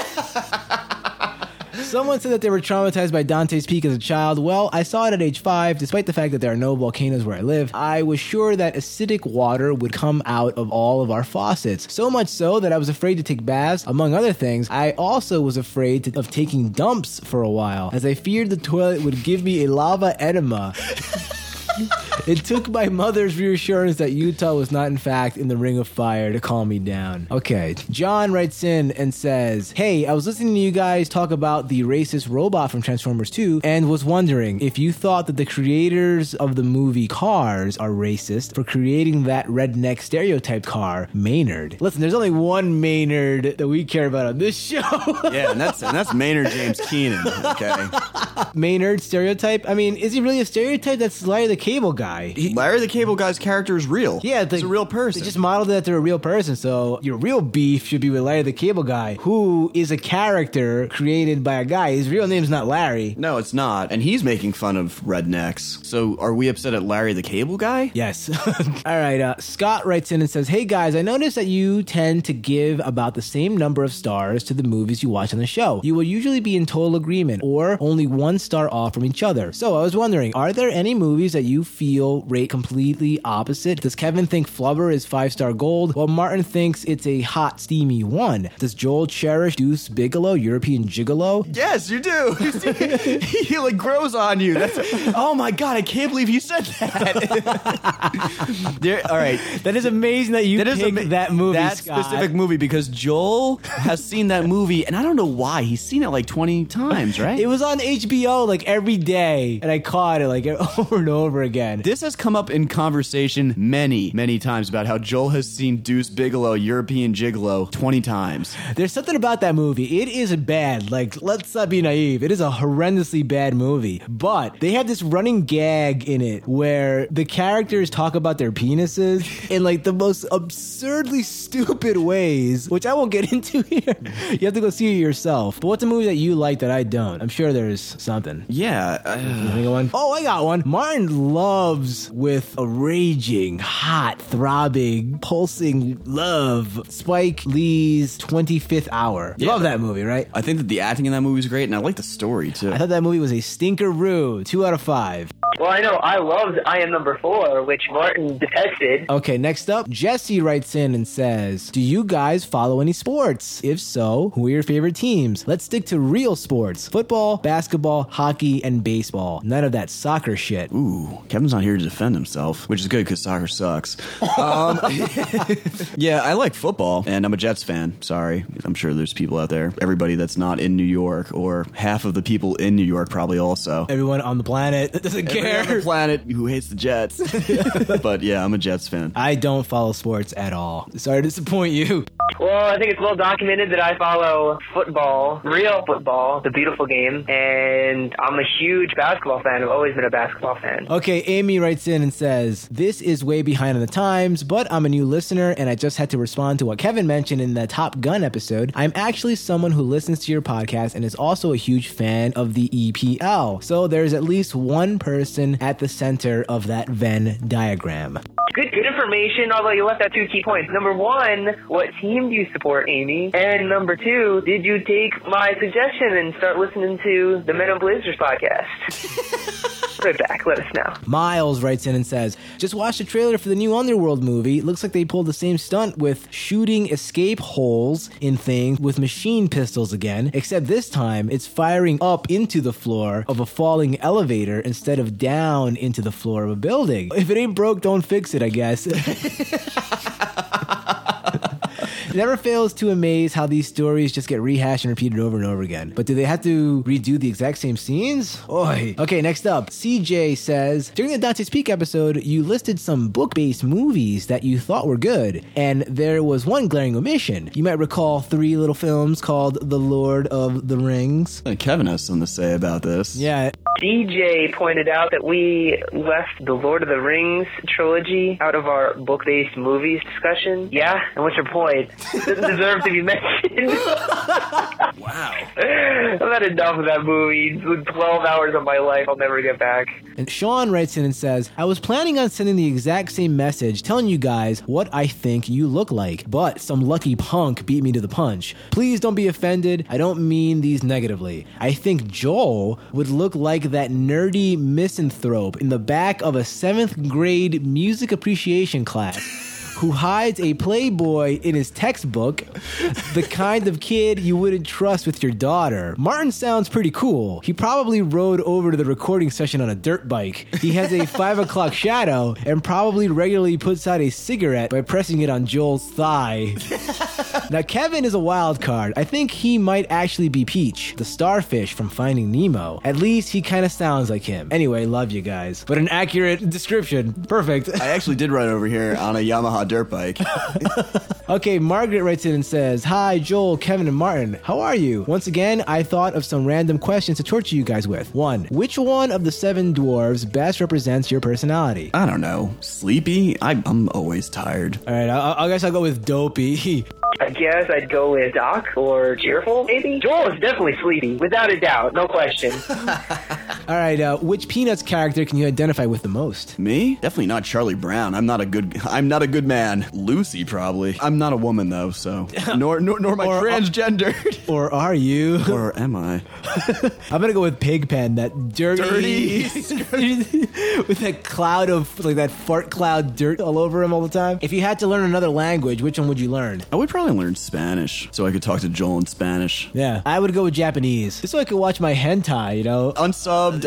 Someone said that they were traumatized by Dante's Peak as a child. Well, I saw it at age five, despite the fact that there are no volcanoes where I live. I was sure that acidic water would come out of all of our faucets. So much so that I was afraid to take baths, among other things. I also was afraid to, of taking dumps for a while, as I feared the toilet would give me a lava enema. it took my mother's reassurance that Utah was not, in fact, in the ring of fire to calm me down. Okay, John writes in and says, Hey, I was listening to you guys talk about the racist robot from Transformers 2 and was wondering if you thought that the creators of the movie Cars are racist for creating that redneck stereotype car, Maynard. Listen, there's only one Maynard that we care about on this show. Yeah, and that's and that's Maynard James Keenan. Okay, Maynard stereotype? I mean, is he really a stereotype? That's the Cable Guy. He- Larry the Cable Guy's character is real. Yeah, he's a real person. They just modeled it after a real person. So your real beef should be with Larry the Cable Guy, who is a character created by a guy. His real name's not Larry. no, it's not, and he's making fun of rednecks. So, are we upset at Larry the Cable Guy? Yes. All right. Uh, Scott writes in and says, Hey guys, I noticed that you tend to give about the same number of stars to the movies you watch on the show. You will usually be in total agreement or only one star off from each other. So I was wondering, are there any movies that you feel rate completely opposite? Does Kevin think Flubber is five star gold while Martin thinks it's a hot, steamy one? Does Joel cherish Deuce Bigalow, European Gigolo? Yes, you do. he like grows on you. That's oh my god! I can't believe you said that. there, all right, That is amazing that you that is picked ama- that movie, that Scott. specific movie because Joel has seen that movie, and I don't know why he's seen it like twenty times. Right? It was on HBO like every day, and I caught it like over and over again. This has come up in conversation many, many times about how Joel has seen Deuce Bigalow, European Gigolo, 20 times. There's something about that movie. It is bad. Like, let's not be naive. It is a horrendously bad movie. But they have this running gag in it where the characters talk about their penises in like the most absurdly stupid ways, which I won't get into here. You have to go see it yourself. But what's a movie that you like that I don't? I'm sure there's something. Yeah. uh, You think of one? Oh, I got one. Martin loves with a raging, hot, throbbing, pulsing love Spike Lee's 25th Hour. You Yeah. Love that movie, right? I think that the acting in that movie is great, and I like the story too. I thought that movie was a stinkeroo. Two out of five. Well, I know I loved I Am Number Four, which Martin detested. Okay, next up, Jesse writes in and says, Do you guys follow any sports? If so, who are your favorite teams? Let's stick to real sports football, basketball, hockey, and baseball. None of that soccer shit. Ooh, Kevin's not here to defend himself, which is good because soccer sucks. Um, yeah, I like football, and I'm a Jets fan. Sorry, I'm sure there's people out there, everybody that's not in New York, or half of the people in New York probably also. Everyone on the planet that doesn't Everybody on care. the planet who hates the Jets. but yeah, I'm a Jets fan. I don't follow sports at all. Sorry to disappoint you. Well, I think it's well documented that I follow football, real football, the beautiful game, and I'm a huge basketball fan. I've always been a basketball fan. Okay, Amy writes in and says, This is way behind on the times, but I'm a new listener and I just had to respond to what Kevin mentioned in the Top Gun episode. I'm actually someone who listens to your podcast and is also a huge fan of the EPL. So there's at least one person at the center of that Venn diagram. Good, good information. Although you left out two key points. Number one, what team do you support, Amy? And number two, did you take my suggestion and start listening to the Men of Blazers podcast? right back. Let us know. Miles writes in and says, Just watched the trailer for the new Underworld movie. Looks like they pulled the same stunt with shooting escape holes in things with machine pistols again, except this time it's firing up into the floor of a falling elevator instead of down into the floor of a building. If it ain't broke, don't fix it, I guess. It never fails to amaze how these stories just get rehashed and repeated over and over again. But do they have to redo the exact same scenes? Oi. Okay, next up. CJ says During the Dante's Peak episode, you listed some book based movies that you thought were good, and there was one glaring omission. You might recall three little films called The Lord of the Rings. Kevin has something to say about this. Yeah, DJ pointed out that we left the Lord of the Rings trilogy out of our book-based movies discussion. Yeah, and what's your point? Doesn't deserve to be mentioned. Wow. I've had enough of that movie. It's 12 hours of my life I'll never get back. And Sean writes in and says, I was planning on sending the exact same message telling you guys what I think you look like, but some lucky punk beat me to the punch. Please don't be offended. I don't mean these negatively. I think Joel would look like that nerdy misanthrope in the back of a seventh grade music appreciation class. Who hides a Playboy in his textbook, the kind of kid you wouldn't trust with your daughter. Martin sounds pretty cool. He probably rode over to the recording session on a dirt bike. He has a five o'clock shadow and probably regularly puts out a cigarette by pressing it on Joel's thigh. Now, Kevin is a wild card. I think he might actually be Peach, the starfish from Finding Nemo. At least he kind of sounds like him. Anyway, love you guys. But an accurate description. Perfect. I actually did ride over here on a Yamaha dirt bike. Okay, Margaret writes in and says, Hi, Joel, Kevin, and Martin. How are you? Once again, I thought of some random questions to torture you guys with. One, which one of the seven dwarves best represents your personality? I don't know. Sleepy? I, I'm always tired. All right, I, I guess I'll go with dopey. I guess I'd go with Doc or Cheerful, maybe? Joel is definitely sleepy, without a doubt, no question. All right, uh, which Peanuts character can you identify with the most? Me? Definitely not Charlie Brown. I'm not a good. I'm not a good man. Lucy probably. I'm not a woman though, so nor nor, nor am I Or- transgendered. Or are you? or am I? I'm gonna go with Pigpen, that dirty, with that cloud of like that fart cloud dirt all over him all the time. If you had to learn another language, which one would you learn? I would probably learn Spanish so I could talk to Joel in Spanish. Yeah, I would go with Japanese, just so I could watch my hentai. You know,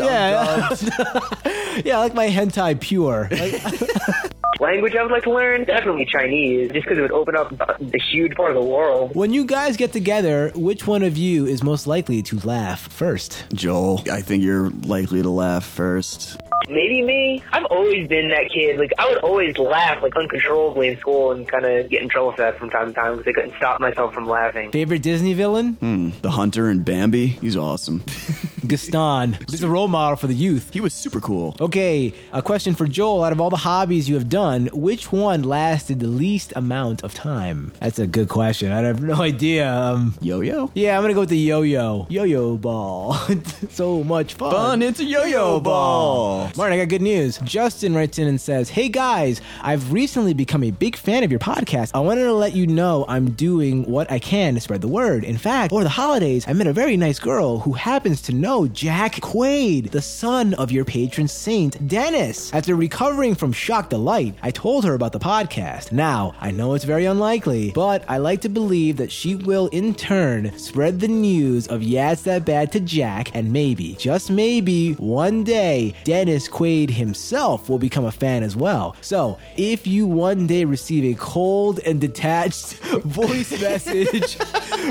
Yeah. yeah, I like my hentai pure. Like, Language I would like to learn? Definitely Chinese, just because it would open up the huge part of the world. when you guys get together, which one of you is most likely to laugh first? Joel, I think you're likely to laugh first. Maybe me. I've always been that kid. Like I would always laugh like uncontrollably in school and kind of get in trouble for that from time to time because I couldn't stop myself from laughing. Favorite Disney villain? Hmm. The Hunter and Bambi. He's awesome. Gaston. He's a role model for the youth. he was super cool. Okay, a question for Joel. Out of all the hobbies you have done, which one lasted the least amount of time? That's a good question. I have no idea. Um, Yo yo. yeah, I'm gonna go with the yo-yo. Yo-yo ball. so much fun. Fun. It's a yo-yo ball. Martin, I got good news. Justin writes in and says, Hey guys, I've recently become a big fan of your podcast. I wanted to let you know I'm doing what I can to spread the word. In fact, over the holidays, I met a very nice girl who happens to know Jack Quaid, the son of your patron saint, Dennis. After recovering from shock delight, I told her about the podcast. Now, I know it's very unlikely, but I like to believe that she will in turn spread the news of Yeah, It's That Bad to Jack, and maybe, just maybe, one day, Dennis Quaid himself will become a fan as well. So, if you one day receive a cold and detached voice message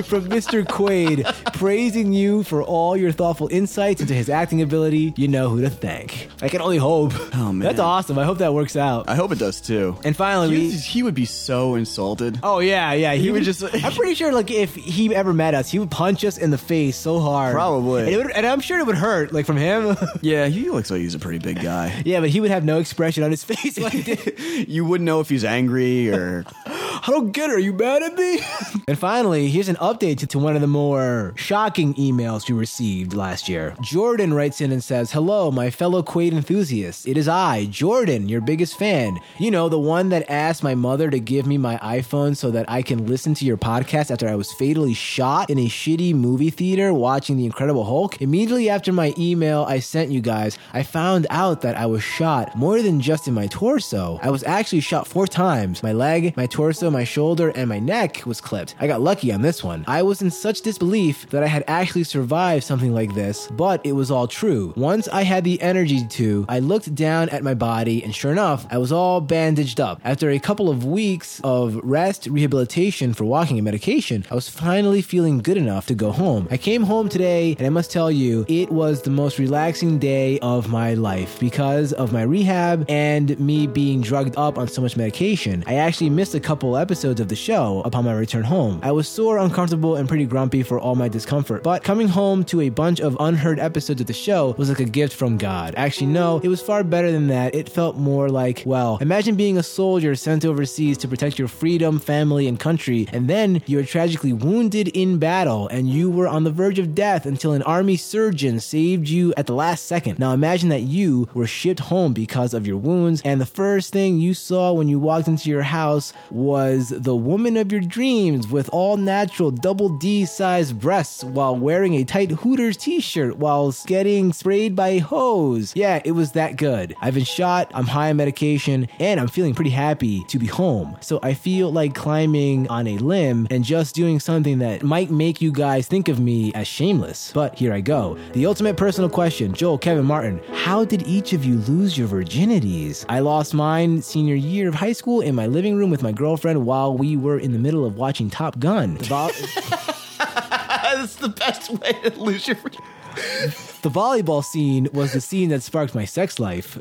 from Mr. Quaid praising you for all your thoughtful insights into his acting ability, you know who to thank. I can only hope. Oh, man. That's awesome. I hope that works out. I hope it does too. And finally, he, we. he would be so insulted. Oh yeah, yeah. He, He would just. I'm pretty sure, like, if he ever met us, he would punch us in the face so hard. Probably. and, would, and I'm sure it would hurt, like from him. Yeah, he looks like he's a pretty big guy. yeah, but he would have no expression on his face. Like, you wouldn't know if he's angry or I don't get it. Are you mad at me? and finally, here's an update to, to one of the more shocking emails we received last year. Jordan writes in and says, Hello, my fellow Quaid enthusiasts. It is I, Jordan, your biggest fan. You know, the one that asked my mother to give me my iPhone so that I can listen to your podcast after I was fatally shot in a shitty movie theater watching The Incredible Hulk. Immediately after my email I sent you guys, I found out that I was shot more than just in my torso. I was actually shot four times. My leg, my torso, my shoulder, and my neck was clipped. I got lucky on this one. I was in such disbelief that I had actually survived something like this, but it was all true. Once I had the energy to, I looked down at my body, and sure enough, I was all bandaged up. After a couple of weeks of rest, rehabilitation for walking and medication, I was finally feeling good enough to go home. I came home today, and I must tell you, it was the most relaxing day of my life because of my rehab and me being drugged up on so much medication. I actually missed a couple episodes of the show upon my return home. I was sore, uncomfortable, and pretty grumpy for all my discomfort, but coming home to a bunch of unheard episodes of the show was like a gift from God. Actually, no, it was far better than that. It felt more like, well, imagine being a soldier sent overseas to protect your freedom, family, and country, and then you were tragically wounded in battle and you were on the verge of death until an army surgeon saved you at the last second. Now imagine that you were shipped home because of your wounds, and the first thing you saw when you walked into your house was the woman of your dreams with all natural double D sized breasts while wearing a tight Hooters t shirt while getting sprayed by a hose. Yeah, it was that good. I've been shot, I'm high on medication, and I'm feeling pretty happy to be home. So I feel like climbing on a limb and just doing something that might make you guys think of me as shameless. But here I go. The ultimate personal question Joel, Kevin, Martin, how did each of you lose your virginities? I lost mine senior year of high school in my living room with my girlfriend while we were in the middle of watching Top Gun. The, That's the best way to lose your. the volleyball scene was the scene that sparked my sex life.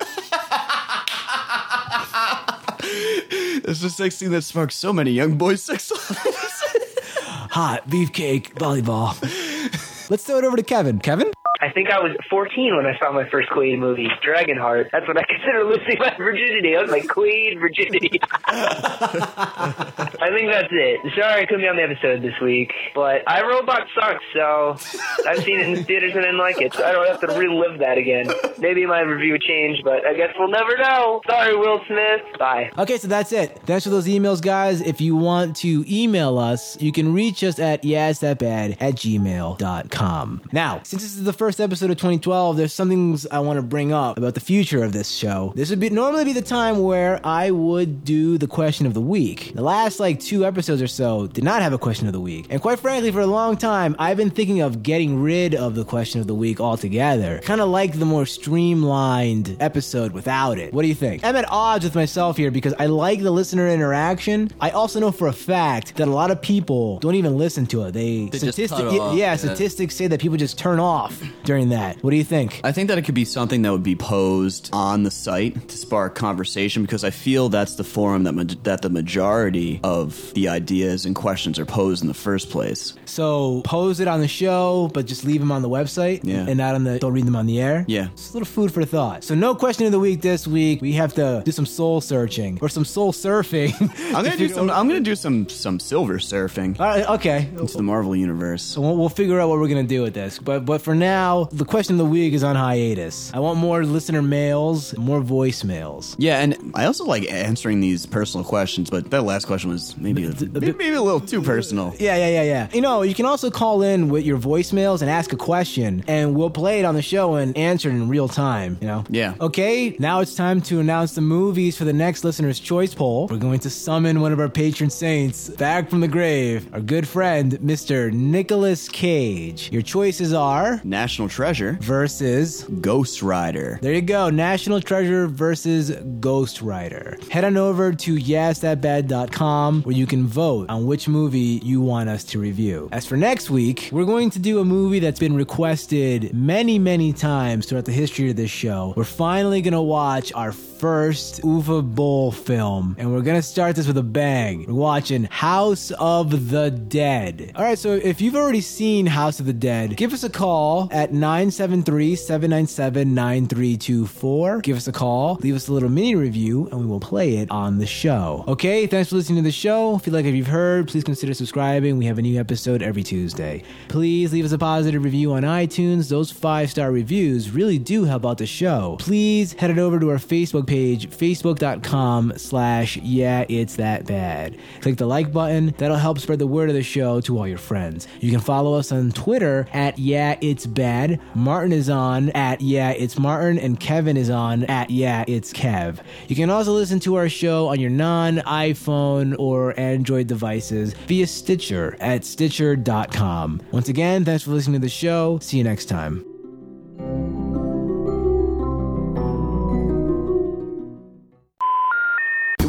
It's the sex scene that sparks so many young boys' sex lives. Hot beefcake volleyball. Let's throw it over to Kevin. Kevin? I think I was 14 when I saw my first Queen movie, Dragonheart. That's what I consider losing my virginity. I was like, Queen virginity. I think that's it. Sorry I couldn't be on the episode this week, but I iRobot sucks, so I've seen it in the theaters and didn't like it, so I don't have to relive that again. Maybe my review would change, but I guess we'll never know. Sorry, Will Smith. Bye. Okay, so that's it. Thanks for those emails, guys. If you want to email us, you can reach us at yeahitsthatbad at gmail.com. Now, since this is the first episode of 2012, there's some things I want to bring up about the future of this show. This would be normally be the time where I would do the question of the week. The last like two episodes or so did not have a question of the week. And quite frankly, for a long time, I've been thinking of getting rid of the question of the week altogether. Kind of like the more streamlined episode without it. What do you think? I'm at odds with myself here because I like the listener interaction. I also know for a fact that a lot of people don't even listen to it. They, They just cut yeah, off, yeah, yeah. statistics say that people just turn off during that. What do you think? I think that it could be something that would be posed on the site to spark conversation because I feel that's the forum that ma- that the majority of the ideas and questions are posed in the first place. So pose it on the show, but just leave them on the website Yeah. and not on the. Don't read them on the air. Yeah. It's a little food for thought. So no question of the week this week. We have to do some soul searching or some soul surfing. I'm gonna do some. I'm gonna do some some silver surfing All right. Okay. into the Marvel universe. So we'll, we'll figure out what we're gonna do with this. But but for now, the question of the week is on hiatus. I want more listener mails, more voicemails. Yeah, and I also like answering these personal questions, but that last question was maybe a, maybe, maybe a little too personal. Yeah, yeah, yeah, yeah. You know, you can also call in with your voicemails and ask a question, and we'll play it on the show and answer it in real time. You know. Yeah. Okay, now it's time to announce the movies for the next listener's choice poll. We're going to summon one of our patron saints back from the grave, our good friend, Mr. Nicolas Cage. Your choices are National Treasure, versus. Ghost Rider. There you go, National Treasure versus Ghost Rider. Head on over to yesthatbad.com where you can vote on which movie you want us to review. As for next week, we're going to do a movie that's been requested many, many times throughout the history of this show. We're finally going to watch our first Uwe Boll film, and we're going to start this with a bang. We're watching House of the Dead. All right, so if you've already seen House of the Dead, give us a call at at 973 797 9324. Give us a call, leave us a little mini review, and we will play it on the show. Okay, thanks for listening to the show. If you like what you've heard, please consider subscribing. We have a new episode every Tuesday. Please leave us a positive review on iTunes. Those five star reviews really do help out the show. Please head it over to our Facebook page, facebook.com slash yeah, it's that bad. Click the like button. That'll help spread the word of the show to all your friends. You can follow us on Twitter at yeah, it's bad. Martin is on at yeah, it's Martin, and Kevin is on at yeah, it's Kev. You can also listen to our show on your non iPhone or Android devices via Stitcher at Stitcher.com. Once again, thanks for listening to the show. See you next time.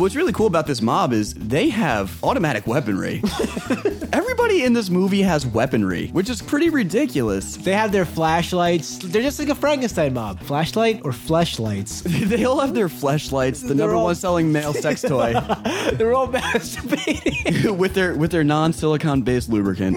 What's really cool about this mob is they have automatic weaponry. Everybody in this movie has weaponry, which is pretty ridiculous. They have their flashlights. They're just like a Frankenstein mob. Flashlight or fleshlights? they all have their fleshlights, the They're number all- one selling male sex toy, They're all masturbating. with their with their non silicon based lubricant.